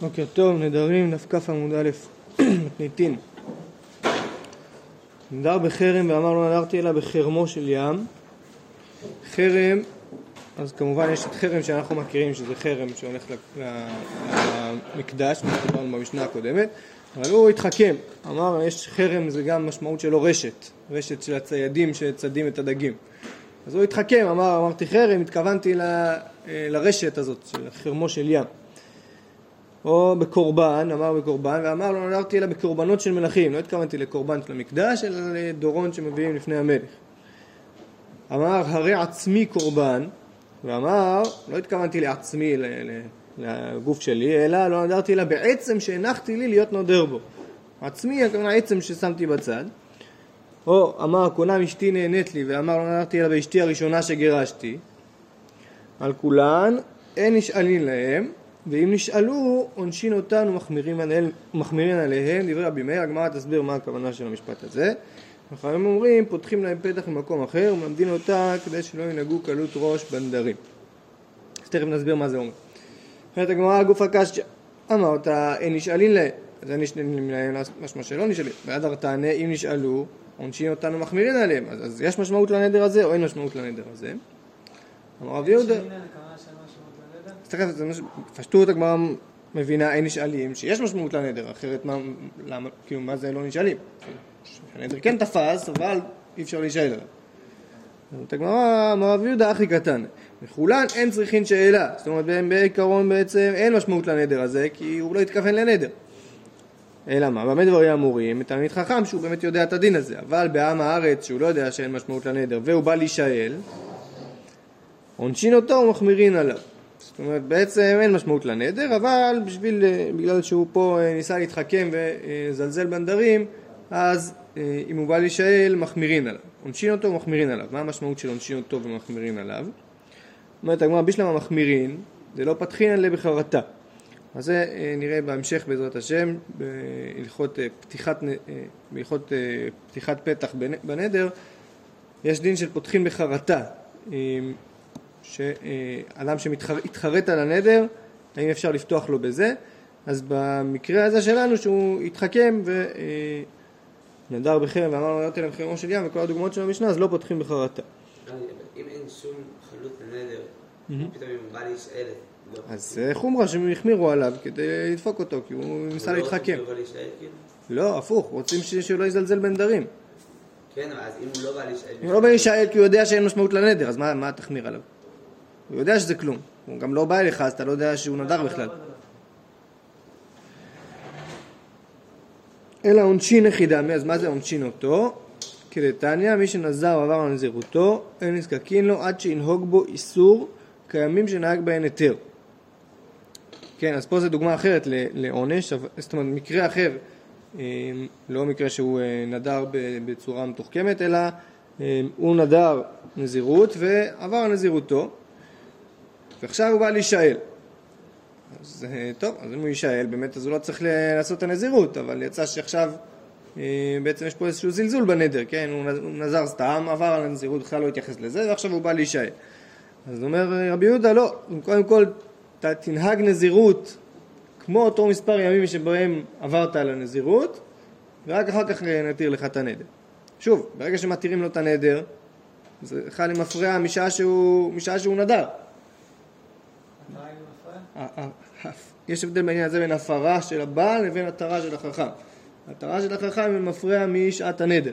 בוקר טוב, נדרים, דף כ עמוד א', מתניתין. נדר בחרם ואמר לא נדרתי אלא בחרמו של ים. חרם, אז כמובן יש את חרם שאנחנו מכירים שזה חרם שהולך למקדש, כמו שדיברנו במשנה הקודמת, אבל הוא התחכם, אמר יש חרם זה גם משמעות שלו רשת, רשת של הציידים שצדים את הדגים. אז הוא התחכם, אמר, אמרתי חרם, התכוונתי ל, אה, לרשת הזאת, של חרמו של ים. או בקורבן, אמר בקורבן, ואמר לא נדרתי אלא בקורבנות של מלכים, לא התכוונתי לקורבן של המקדש, אלא לדורון שמביאים לפני המלך. אמר הרי עצמי קורבן, ואמר לא התכוונתי לעצמי, לגוף שלי, אלא לא נדרתי אלא בעצם שהנחתי לי להיות נודר בו. עצמי, הכוונה עצם ששמתי בצד. או אמר כולם אשתי נהנית לי, ואמר לא נדרתי אלא באשתי הראשונה שגירשתי. על כולן אין נשאלין להם, ואם נשאלו, עונשין אותן ומחמירין עליהם, דברי רבי מאיר, הגמרא תסביר מה הכוונה של המשפט הזה. החברים אומרים, פותחים להם פתח ממקום אחר ומלמדים אותה כדי שלא ינהגו קלות ראש בנדרים. אז תכף נסביר מה זה אומר. אומרת הגמרא, גוף הקשיא, אמרת, אין נשאלין להם, אז אין נשאלין להם, משמע שלא נשאלים. והדר תענה, אם נשאלו, עונשין אותנו ומחמירין עליהם. אז, יש משמעות לנדר הזה או אין משמעות לנדר הזה? אמר רבי יהודה פשטות הגמרא מבינה אין נשאלים שיש משמעות לנדר, אחרת מה, למה, כאילו מה זה לא נשאלים? הנדר כן תפס, אבל אי אפשר להישאל עליו. זאת הגמרא, אמר רבי יהודה הכי קטן. לכולן אין צריכין שאלה. זאת אומרת, בעיקרון בעצם אין משמעות לנדר הזה, כי הוא לא התכוון לנדר. אלא מה? במה דברים אמורים? תלמיד חכם שהוא באמת יודע את הדין הזה, אבל בעם הארץ שהוא לא יודע שאין משמעות לנדר והוא בא להישאל, עונשין אותו ומחמירין עליו. זאת אומרת, בעצם אין משמעות לנדר, אבל בשביל, אה, בגלל שהוא פה אה, ניסה להתחכם וזלזל בנדרים, אז אה, אם הוא בא להישאל, מחמירין עליו. עונשין אותו ומחמירין עליו. מה המשמעות של עונשין אותו ומחמירין עליו? אומרת הגמרא, בשלם המחמירין, זה לא פתחין אלא בחרטה. אז זה נראה בהמשך בעזרת השם, בהלכות פתיחת, בהלכות פתיחת פתח בנדר, יש דין של פותחין בחרטה. שאדם שמתחרט על הנדר, האם אפשר לפתוח לו בזה? אז במקרה הזה שלנו שהוא התחכם ונדר בחרם ואמר לו נתתי להם חרמו של ים וכל הדוגמאות של המשנה אז לא פותחים בחרטה. אם אין שום חלות לנדר, פתאום אם בא להישאל לא אז חומרה שהם החמירו עליו כדי לדפוק אותו, כי הוא ניסה לא להתחכם. כאילו? לא, הפוך, רוצים שהוא לא יזלזל בנדרים. כן, אז אם הוא לא בא להישאל... אם הוא לא בא להישאל כי הוא יודע שאין משמעות לנדר, אז מה תחמיר עליו? הוא יודע שזה כלום. הוא גם לא בא אליך, אז אתה לא יודע שהוא נדר בכלל. אלא עונשין יחידמי, אז מה זה עונשין אותו? כדתניא, מי שנזר ועבר על נזירותו, אין נזקקין לו עד שינהוג בו איסור קיימים שנהג בהן היתר. כן, אז פה זו דוגמה אחרת לעונש, זאת אומרת מקרה אחר, אה, לא מקרה שהוא אה, נדר בצורה מתוחכמת, אלא אה, הוא נדר נזירות ועבר על נזירותו, ועכשיו הוא בא להישאל. אז אה, טוב, אז אם הוא יישאל, באמת אז הוא לא צריך לעשות את הנזירות, אבל יצא שעכשיו אה, בעצם יש פה איזשהו זלזול בנדר, כן? הוא נזר סתם, עבר על הנזירות, בכלל לא התייחס לזה, ועכשיו הוא בא להישאל. אז אומר אה, רבי יהודה, לא, קודם כל תנהג נזירות כמו אותו מספר ימים שבהם עברת על הנזירות, ורק אחר כך נתיר לך את הנדר. שוב, ברגע שמתירים לו את הנדר, זה בכלל מפריע משעה שהוא, משעה שהוא נדר. יש הבדל בעניין הזה בין הפרה של הבעל לבין התרה של החכם. התרה של החכם מפריע משעת הנדר.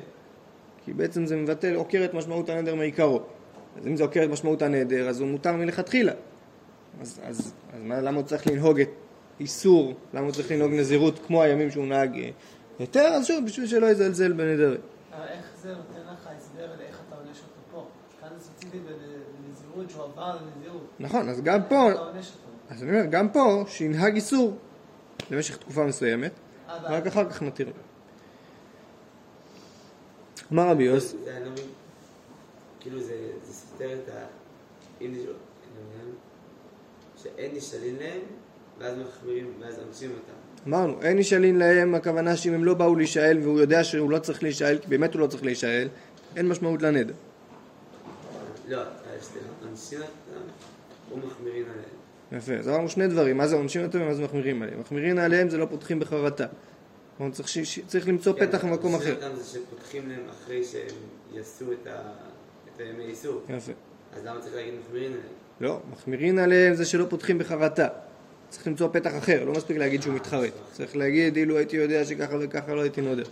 כי בעצם זה מבטל, עוקר את משמעות הנדר מעיקרו. אז אם זה עוקר את משמעות הנדר, אז הוא מותר מלכתחילה. אז, אז, אז מה, למה הוא צריך לנהוג את איסור, למה הוא צריך לנהוג נזירות כמו הימים שהוא נהג אה, היתר? אז שוב, בשביל שלא יזלזל בנדרים. אבל איך זה נותן לך הסבר לאיך אתה עונש אותו פה? כאן ספציפית בנזירות שהוא עבר לנזירות. נכון, אז גם פה... אז אני אומר, גם פה, שינהג איסור למשך תקופה מסוימת, רק אחר כך מתירים. אמר רבי יוס... כאילו זה סותר את ה... שאין נשאלים להם, ואז מחמירים, ואז אונסים אותם. אמרנו, אין נשאלים להם, הכוונה שאם הם לא באו להישאל והוא יודע שהוא לא צריך להישאל, כי באמת הוא לא צריך להישאל, אין משמעות לנדר. לא, אונסים אותם ומחמירים עליהם. יפה, אז אמרנו שני דברים, מה זה עונשים אותם ומה זה מחמירים עליהם. מחמירים עליהם זה לא פותחים בחרטה. צריך, ש- צריך למצוא כן, פתח במקום אחר. אותם זה שפותחים להם אחרי שהם יעשו את ה- את הימי איסור. יפה. אז למה צריך להגיד מחמירין עליהם? לא, מחמירין עליהם זה שלא פותחים בחרטה. צריך למצוא פתח אחר, לא מספיק להגיד שהוא מתחרט. צריך להגיד, אילו הייתי יודע שככה וככה לא הייתי נודר.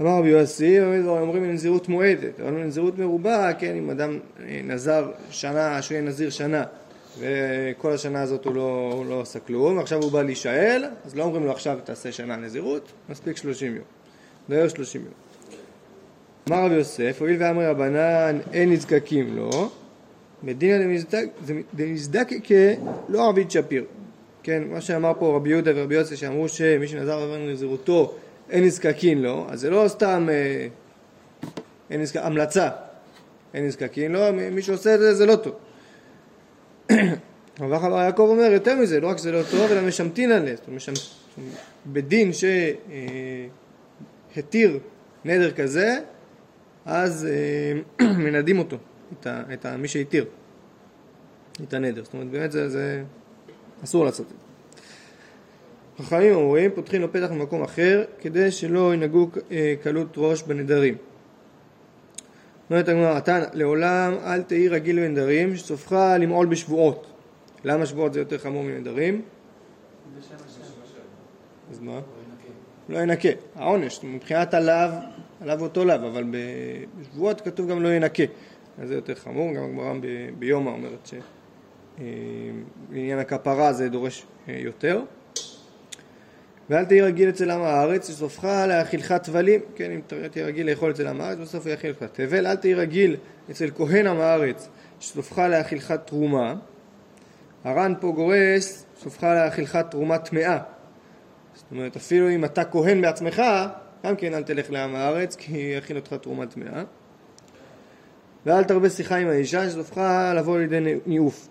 אמר רבי יוסי, אומרים לנזירות מועדת, אבל לנזירות מרובה, כן, אם אדם אה, נזר שנה, שהוא יהיה נזיר שנה, וכל השנה הזאת הוא לא, הוא לא עשה כלום, ועכשיו הוא בא להישאל, אז לא אומרים לו עכשיו תעשה שנה נזירות, מספיק 30 יום. נדבר 30 יום. אמר רבי יוסף, הואיל ואמרי רבנן אין נזקקים לו, מדינא דמזדקקה לא ערבית שפיר. כן, מה שאמר פה רבי יהודה ורבי יוסף שאמרו שמי שנזר עבר נזירותו אין נזקקין לו, אז זה לא סתם אה, אין נזק... המלצה, אין נזקקין לו, מ- מי שעושה את זה זה לא טוב. אבל אחר יעקב אומר יותר מזה, לא רק שזה לא טוב, אלא משמטין עליה, זאת אומרת. בדין שהתיר נדר כזה, אז אה, מנדים אותו, את, ה, את ה, מי שהתיר את הנדר. זאת אומרת, באמת זה, זה אסור לעשות את זה. חכמים אומרים, פותחים לו פתח במקום אחר, כדי שלא ינהגו אה, קלות ראש בנדרים. אומרת הגמרא, אתה לעולם אל תהי רגיל בנדרים, שסופך למעול בשבועות. למה שבועות זה יותר חמור מנדרים? אז מה? לא ינקה. העונש, מבחינת הלאו, הלאו אותו לאו, אבל בשבועות כתוב גם לא ינקה. אז זה יותר חמור, גם הגמרא ביומא אומרת שלעניין הכפרה זה דורש אה, יותר. ואל תהי רגיל אצל עם הארץ, שסופך להאכילך טבלים, כן, אם תהיה רגיל לאכול אצל עם הארץ, בסוף הוא יאכיל לך תבל. אל תהי רגיל אצל כהן עם הארץ, שסופך להאכילך תרומה. הר"ן פה גורס, סופך להאכילך תרומה טמאה. זאת אומרת, אפילו אם אתה כהן בעצמך, גם כן אל תלך לעם הארץ, כי יכין אותך תרומה טמאה. ואל תרבה שיחה עם האישה, שסופך לבוא לידי ניאוף.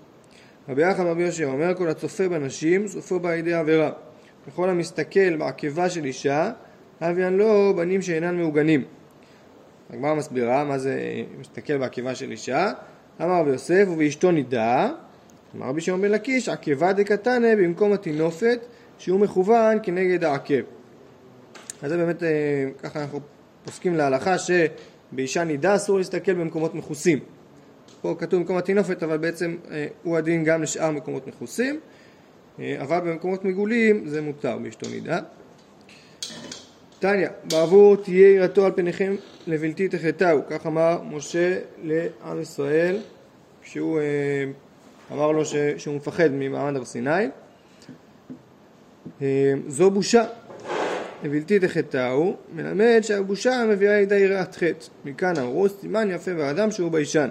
רבי יחד רבי יושב אומר, כל הצופה בנשים, סופו בה לידי עבירה. וכל המסתכל בעקבה של אישה, הביאן לו בנים שאינן מעוגנים. הגמרא מסבירה מה זה מסתכל בעקבה של אישה. אמר רבי יוסף, ובאשתו נידה, אמר רבי שמעון בן לקיש, עקבה דקתנא במקום התינופת, שהוא מכוון כנגד העקב. אז זה באמת, אה, ככה אנחנו פוסקים להלכה שבאישה נידה אסור להסתכל במקומות מכוסים. פה כתוב במקום התינופת, אבל בעצם אה, הוא הדין גם לשאר מקומות מכוסים, אבל במקומות מגולים זה מותר באשתו נידה. תניא, בעבור תהיה יראתו על פניכם לבלתי תחטאו, כך אמר משה לעם ישראל כשהוא אה, אמר לו שהוא מפחד ממעמד הר סיני. אה, זו בושה, לבלתי תחטאו, מלמד שהבושה מביאה לידי יראת חטא. מכאן אמרו סימן יפה באדם שהוא ביישן.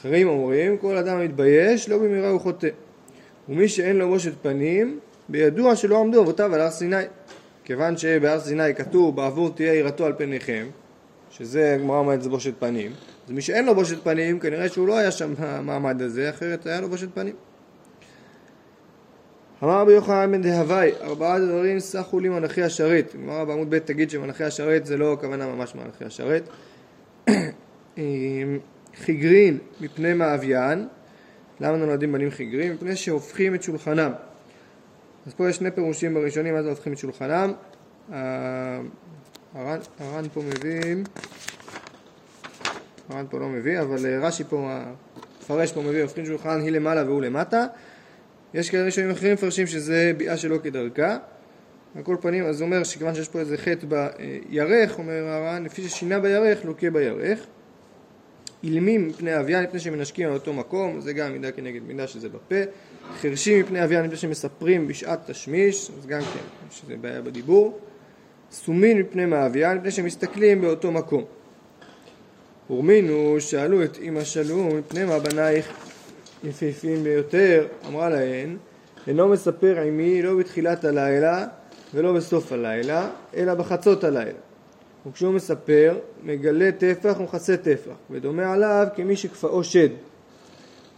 אחרים אומרים כל אדם המתבייש לא במהרה הוא חוטא. ומי שאין לו בושת פנים, בידוע שלא עמדו אבותיו על הר סיני. כיוון שבהר סיני כתוב בעבור תהיה יראתו על פניכם, שזה הגמרא אומרת זה בושת פנים, אז מי שאין לו בושת פנים כנראה שהוא לא היה שם במעמד הזה, אחרת היה לו בושת פנים. אמר רבי יוחנן בן דהווי, ארבעה דברים סחו לי מלאכי השרת. גמרא בעמוד ב' תגיד שמלאכי השרת זה לא הכוונה ממש מלאכי השרת. חיגרין מפני מאביין, למה נולדים בנים חיגרים? מפני שהופכים את שולחנם. אז פה יש שני פירושים בראשונים, מה זה הופכים את שולחנם. אה, הר"ן הר"ן פה מביא, הר"ן פה לא מביא, אבל אה, רש"י פה, המפרש פה מביא, הופכים שולחן היא למעלה והוא למטה. יש כאלה ראשונים אחרים מפרשים שזה ביאה שלא כדרכה. על כל פנים, אז הוא אומר שכיוון שיש פה איזה חטא בירך, אומר הר"ן, לפי ששינה בירך, לוקה בירך. אילמים מפני אביין מפני שמנשקים על אותו מקום, זה גם מידה כנגד מידה שזה בפה. חרשים מפני אביין מפני שמספרים בשעת תשמיש, אז גם כן, יש בעיה בדיבור. סומין מפני מאביין מפני שמסתכלים באותו מקום. ורמינו שאלו את אמא שלום מפני מה בנייך יפהפים ביותר, אמרה להן, אינו מספר עמי לא בתחילת הלילה ולא בסוף הלילה, אלא בחצות הלילה. וכשהוא מספר, מגלה טפח ומכסה טפח, ודומה עליו כמי שכפאו שד.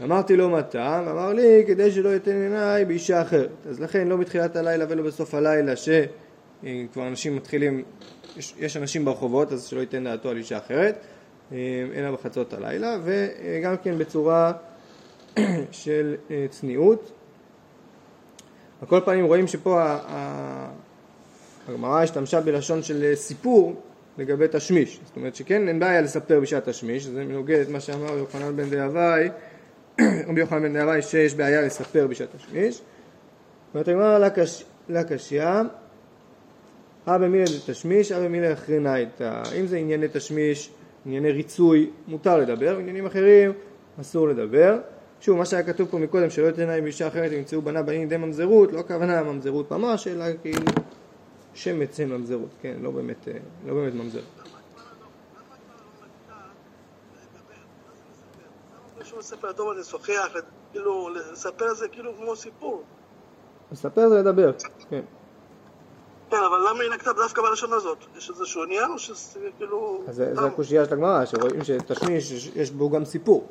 אמרתי לו מה טעם? אמר לי, כדי שלא יתן עיניי באישה אחרת. אז לכן לא בתחילת הלילה ולא בסוף הלילה, שכבר אנשים מתחילים, יש, יש אנשים ברחובות, אז שלא ייתן דעתו על אישה אחרת. אה, אלא בחצות הלילה, וגם כן בצורה של אה, צניעות. על כל פנים רואים שפה הגמרא השתמשה בלשון של אה, סיפור לגבי תשמיש, זאת אומרת שכן אין בעיה לספר בשעת תשמיש, זה מנוגד את מה שאמר יוחנן בן דהווי, רבי יוחנן בן דהווי שיש בעיה לספר בשעת תשמיש. אומרת הגמרא לקש- לקשיא, אבא מילה דתשמיש, אבא מילה אחרינאיתא. אם זה ענייני תשמיש, ענייני ריצוי, מותר לדבר, עניינים אחרים אסור לדבר. שוב, מה שהיה כתוב פה מקודם, שלא ייתן להם אישה אחרת ימצאו בנה בנים ידי ממזרות, לא הכוונה ממזרות ממש, אלא כאילו שמץ ממזרות, כן, לא באמת, אה, לא באמת ממזר. מישהו מספר טוב על לשוחח, כאילו, לספר זה כאילו כמו סיפור. לספר זה לדבר, כן. כן, אבל למה היא נקטה דווקא בלשון הזאת? יש איזשהו עניין או שזה כאילו... אז זה? הקושייה של הגמרא, שרואים שתשמיש יש, בו גם סיפור.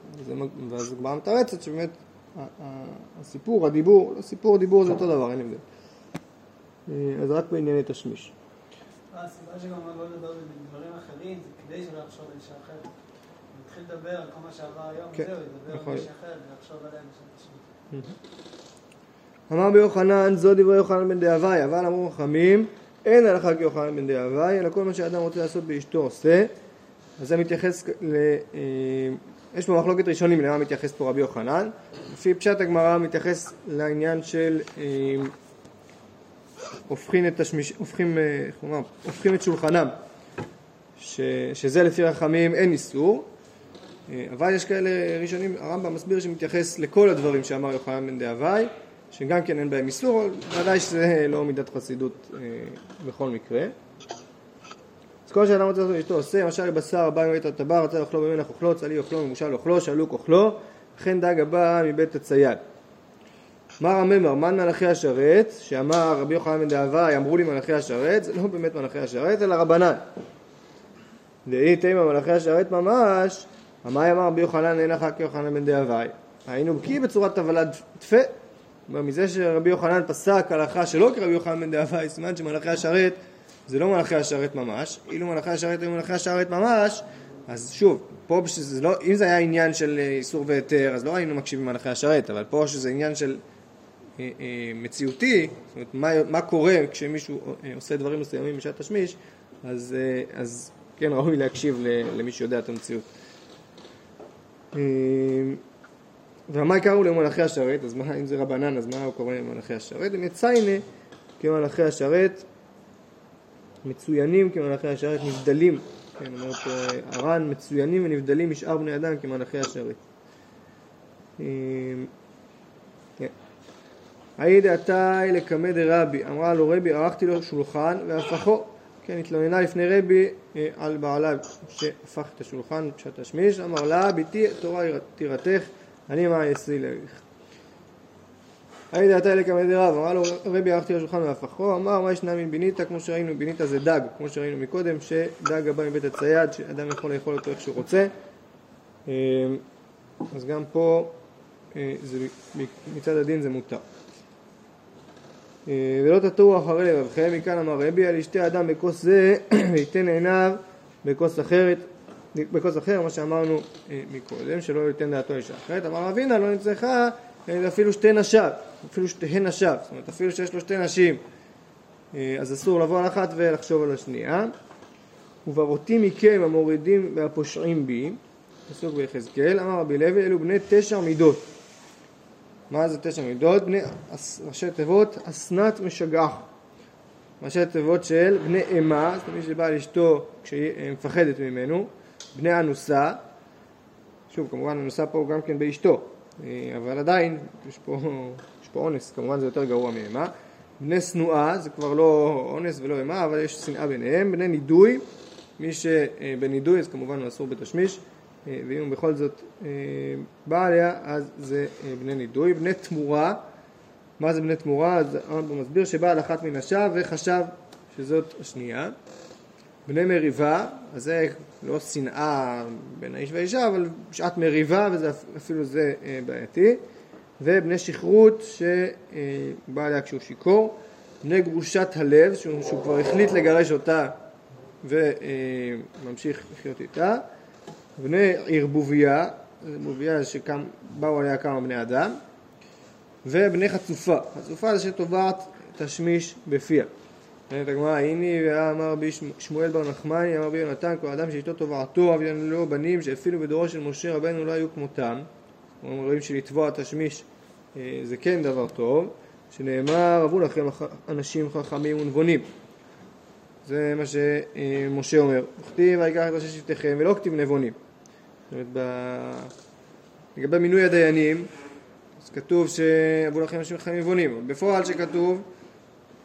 ואז הגמרא מתרצת שבאמת הסיפור, הדיבור, לא סיפור, דיבור זה אותו דבר, אין הבדל. אה, אז רק בענייני תשמיש. הסיבה שגם לא לדבר בדברים אחרים זה כדי שלא יחשוב על אישה אחרת. הוא התחיל לדבר על כל מה שעבר היום, כן, זהו, ידבר על להיות. אישה אחרת ויחשוב עליה השמיט. אמר ביוחנן, זו דברי יוחנן בן דהווי, אבל אמרו חכמים, אין הלכה כיוחנן בן דהווי, אלא כל מה שאדם רוצה לעשות באשתו עושה. אז זה מתייחס ל... אה, יש פה מחלוקת ראשונים למה מתייחס פה רבי יוחנן. לפי פשט הגמרא מתייחס לעניין של אה, הופכים את השמיש... הופכים, אה, הוא אמר? הופכים את שולחנם, ש... שזה לפי חכמים אין איסור. אה, אבל יש כאלה ראשונים, הרמב"ם מסביר שמתייחס לכל הדברים שאמר יוחנן בן דהווי, שגם כן אין בהם איסור, ודאי שזה לא מידת חסידות אה, בכל מקרה. אז כל שאדם רוצה לעשות אשתו עושה, למשל בשר הבא מבית הטבע, רצה לאכלו במלח אוכלו, צלי אוכלו, מבושל אוכלו, שלוק אוכלו, וכן דג הבא מבית הצייד. אמר הממר, מן מלאכי השרת, שאמר רבי יוחנן בן דהווי, אמרו לי מלאכי השרת, זה לא באמת מלאכי השרת, אלא רבנן. דאי תימא מלאכי השרת ממש, המאי אמר רבי יוחנן אין אחר כיוחנן בן דהווי. היינו בקיא בצורת טבלת תפה. כלומר, מזה שרבי יוחנן פסק הלכה שלא כרבי יוחנן בן דהווי, סימן שמלאכי השרת זה לא מלאכי השרת ממש. אילו מלאכי השרת היו מלאכי השרת ממש, אז שוב, פה שזה לא, אם זה היה עניין של איסור והיתר, אז לא היינו מקשיבים מלאכי השרת, אבל פה שזה עניין של מציאותי, זאת אומרת, מה, מה קורה כשמישהו אה, עושה דברים מסוימים בשעת תשמיש, אז, אה, אז כן ראוי להקשיב למי שיודע את המציאות. אה, והמה קראו למלאכי השרת, אז מה, אם זה רבנן, אז מה הוא קורא למלאכי השרת? הם יציינה כמלאכי השרת, מצוינים כמלאכי השרת, נבדלים, כן, אומר פה אה, הר"ן, מצוינים ונבדלים משאר בני אדם כמלאכי השרת. היי דעתי לקמא דרבי, אמרה לו רבי, ערכתי לו שולחן והפכו. כן, התלוננה לפני רבי אה, על בעלה שהפך את השולחן פשט השמיש, אמר לה, ביתי תורה תירתך, אני מה אעשי לך. היי דעתי לקמא דרב, אמרה לו רבי ערכתי לו שולחן והפכו, אמר מה ישנה מן ביניתא, כמו שראינו, ביניתא זה דג, כמו שראינו מקודם, שדג הבא מבית הצייד, שאדם יכול לאכול אותו איך שהוא רוצה. אה, אז גם פה אה, מצד הדין זה מותר. אה, ולא תטורו אחרי לבבכם, מכאן אמר רבי, על ישתה אדם בכוס זה וייתן עיניו בכוס אחרת, בכוס אחר, מה שאמרנו אה, מקודם, שלא ייתן דעתו אישה אחרת. אמר אבינה, לא נצטרכה אה, אפילו שתי נשיו, אפילו שתיהן נשיו, זאת אומרת אפילו שיש לו שתי נשים, אז אסור לבוא על אחת ולחשוב על השנייה. ובראתי מכם המורידים והפושעים בי, פסוק ביחזקאל, אמר רבי לוי, אלו בני תשע מידות. מה זה תשע מידות? בני ראשי תיבות אסנת משגח. ראשי תיבות של בני אימה, זאת אומרת מי שבא לאשתו כשהיא אה, מפחדת ממנו, בני אנוסה, שוב כמובן אנוסה פה גם כן באשתו, אה, אבל עדיין יש פה, יש פה אונס, כמובן זה יותר גרוע מאימה, בני שנואה זה כבר לא אונס ולא אימה אבל יש שנאה ביניהם, בני נידוי, מי שבנידוי אז כמובן הוא אסור בתשמיש. אה, ואם הוא בכל זאת אה, בא עליה אז זה אה, בני נידוי, בני תמורה, מה זה בני תמורה? אז הרמב"ם מסביר שבא על אחת מנשיו וחשב שזאת השנייה. בני מריבה, אז זה לא שנאה בין האיש והאישה, אבל שעת מריבה, וזה אפילו זה אה, בעייתי. ובני שכרות שבא עליה כשהוא שיכור. בני גרושת הלב, שהוא, שהוא כבר החליט לגרש אותה וממשיך לחיות איתה. בני ערבוביה, ערבוביה שבאו עליה כמה בני אדם, ובני חצופה. חצופה זה שטובעת תשמיש בפיה. אומרת הגמרא, הנה אמר בי שמואל בר נחמני, אמר בי יונתן, כל אדם שאיתו תובעתו, אביו לו בנים שאפילו בדורו של משה רבנו לא היו כמותם. רואים שלתבוע תשמיש אה, זה כן דבר טוב, שנאמר, אבו לכם אנשים חכמים ונבונים. זה מה שמשה אומר. וכתיב ויקח את ראשי שבטיכם ולא כתיב נבונים. אומרת, ב... לגבי מינוי הדיינים, אז כתוב שאבו לכם אנשים חכמים ונבונים. בפועל שכתוב,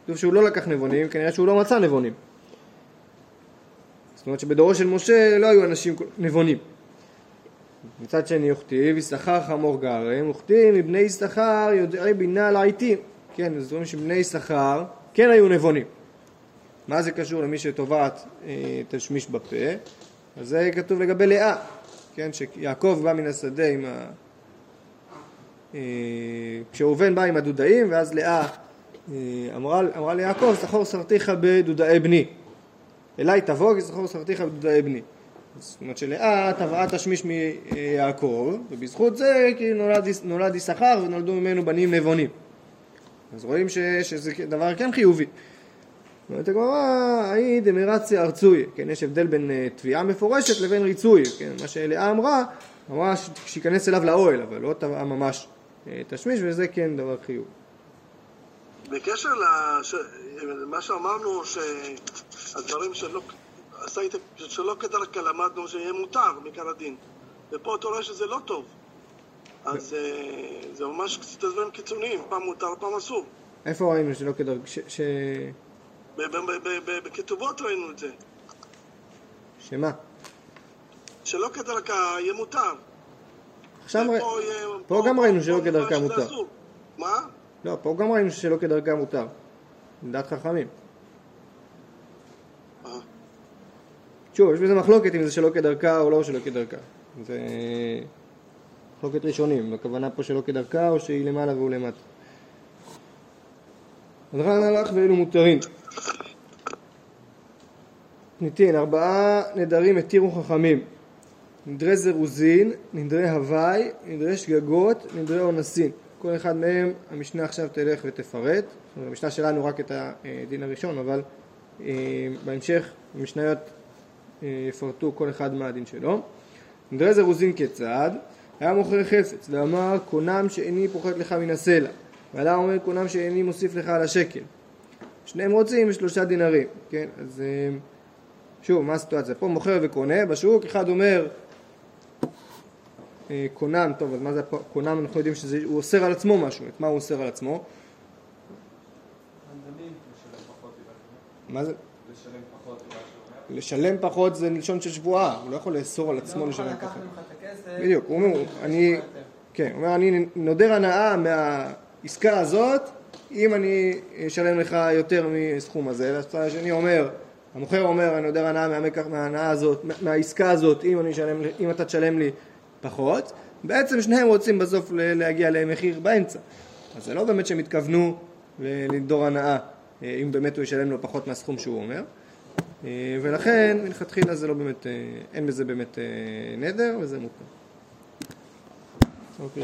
כתוב שהוא לא לקח נבונים, כנראה שהוא לא מצא נבונים. זאת אומרת שבדורו של משה לא היו אנשים נבונים. מצד שני וכתיב, יששכר חמור גרם, וכתיב מבני יששכר יודעי בינה לעיתים. כן, אז רואים שבני יששכר כן היו נבונים. מה זה קשור למי שטובעת אה, תשמיש בפה? אז זה כתוב לגבי לאה, כן, שיעקב בא מן השדה עם ה... אה, כשראובן בא עם הדודאים, ואז לאה אה, אמרה, אמרה ליעקב, סחור סרטיך בדודאי בני. אליי תבוא כי סחור סרטיך בדודאי בני. זאת אומרת שלאה טבעה תשמיש מיעקב, ובזכות זה כי נולד, נולד יששכר ונולדו ממנו בנים נבונים. אז רואים ש, שזה דבר כן חיובי. אומרת הגמרא, האי דמרציה ארצוי, כן, יש הבדל בין אה, תביעה מפורשת לבין ריצוי, כן, מה שלאה אמרה, אמרה שייכנס אליו לאוהל, אבל לא טבעה ממש אה, תשמיש, וזה כן דבר חיובי. בקשר למה שאמרנו, שהדברים שלא, עשית, שלא כדרכה למדנו שיהיה מותר מכר הדין, ופה אתה רואה שזה לא טוב. אז אה, זה ממש קצת דברים קיצוניים, פעם מותר, פעם אסור. איפה ראינו שלא כדרכו? בכתובות ראינו את זה. שמה? שלא כדרכה יהיה מותר. עכשיו ופה ר... יהיה- פה גם ראינו שלא כדרכה מותר. מה? לא, פה גם ראינו שלא כדרכם מותר. לדעת חכמים. אה. שוב, יש בזה מחלוקת אם זה שלא כדרכה או לא שלא כדרכה. זה מחלוקת ראשונים, הכוונה פה שלא כדרכה או שהיא למעלה והוא למטה. אז רן הלך ואלו מותרים. ניתן, ארבעה נדרים התירו חכמים. נדרי זירוזין, נדרי הוואי, נדרי שגגות, נדרי אונסין. כל אחד מהם המשנה עכשיו תלך ותפרט. המשנה שלנו רק את הדין הראשון, אבל אה, בהמשך המשניות אה, יפרטו כל אחד מה הדין שלו. נדרי זירוזין כיצד? היה מוכר חפץ ואמר קונם שאיני פוחת לך מן הסלע ועלה אומר קונם שאיני מוסיף לך על השקל שניהם רוצים שלושה דינרים כן אז אה, שוב מה הסיטואציה פה מוכר וקונה בשוק אחד אומר אה, קונם טוב אז מה זה פה? קונם אנחנו יודעים שהוא אוסר על עצמו משהו את מה הוא אוסר על עצמו מה זה? לשלם פחות זה לשון של שבועה, הוא לא יכול לאסור על עצמו לא לשלם פחות. ממך את הכסף. בדיוק, הוא אומר, אני, כן, הוא אומר, אני נודר הנאה מהעסקה הזאת, אם אני אשלם לך יותר מסכום הזה, והצד השני אומר, המוכר אומר, אני נודר הנאה מהמקח- מההנאה הזאת, מה- מהעסקה הזאת, אם, אשלם, אם אתה תשלם לי פחות, בעצם שניהם רוצים בסוף להגיע למחיר באמצע. אז זה לא באמת שהם התכוונו ל- לנדור הנאה, אה, אם באמת הוא ישלם לו פחות מהסכום שהוא אומר. אה, ולכן מלכתחילה זה לא באמת, אה, אין בזה באמת נדר וזה מותר. אוקיי.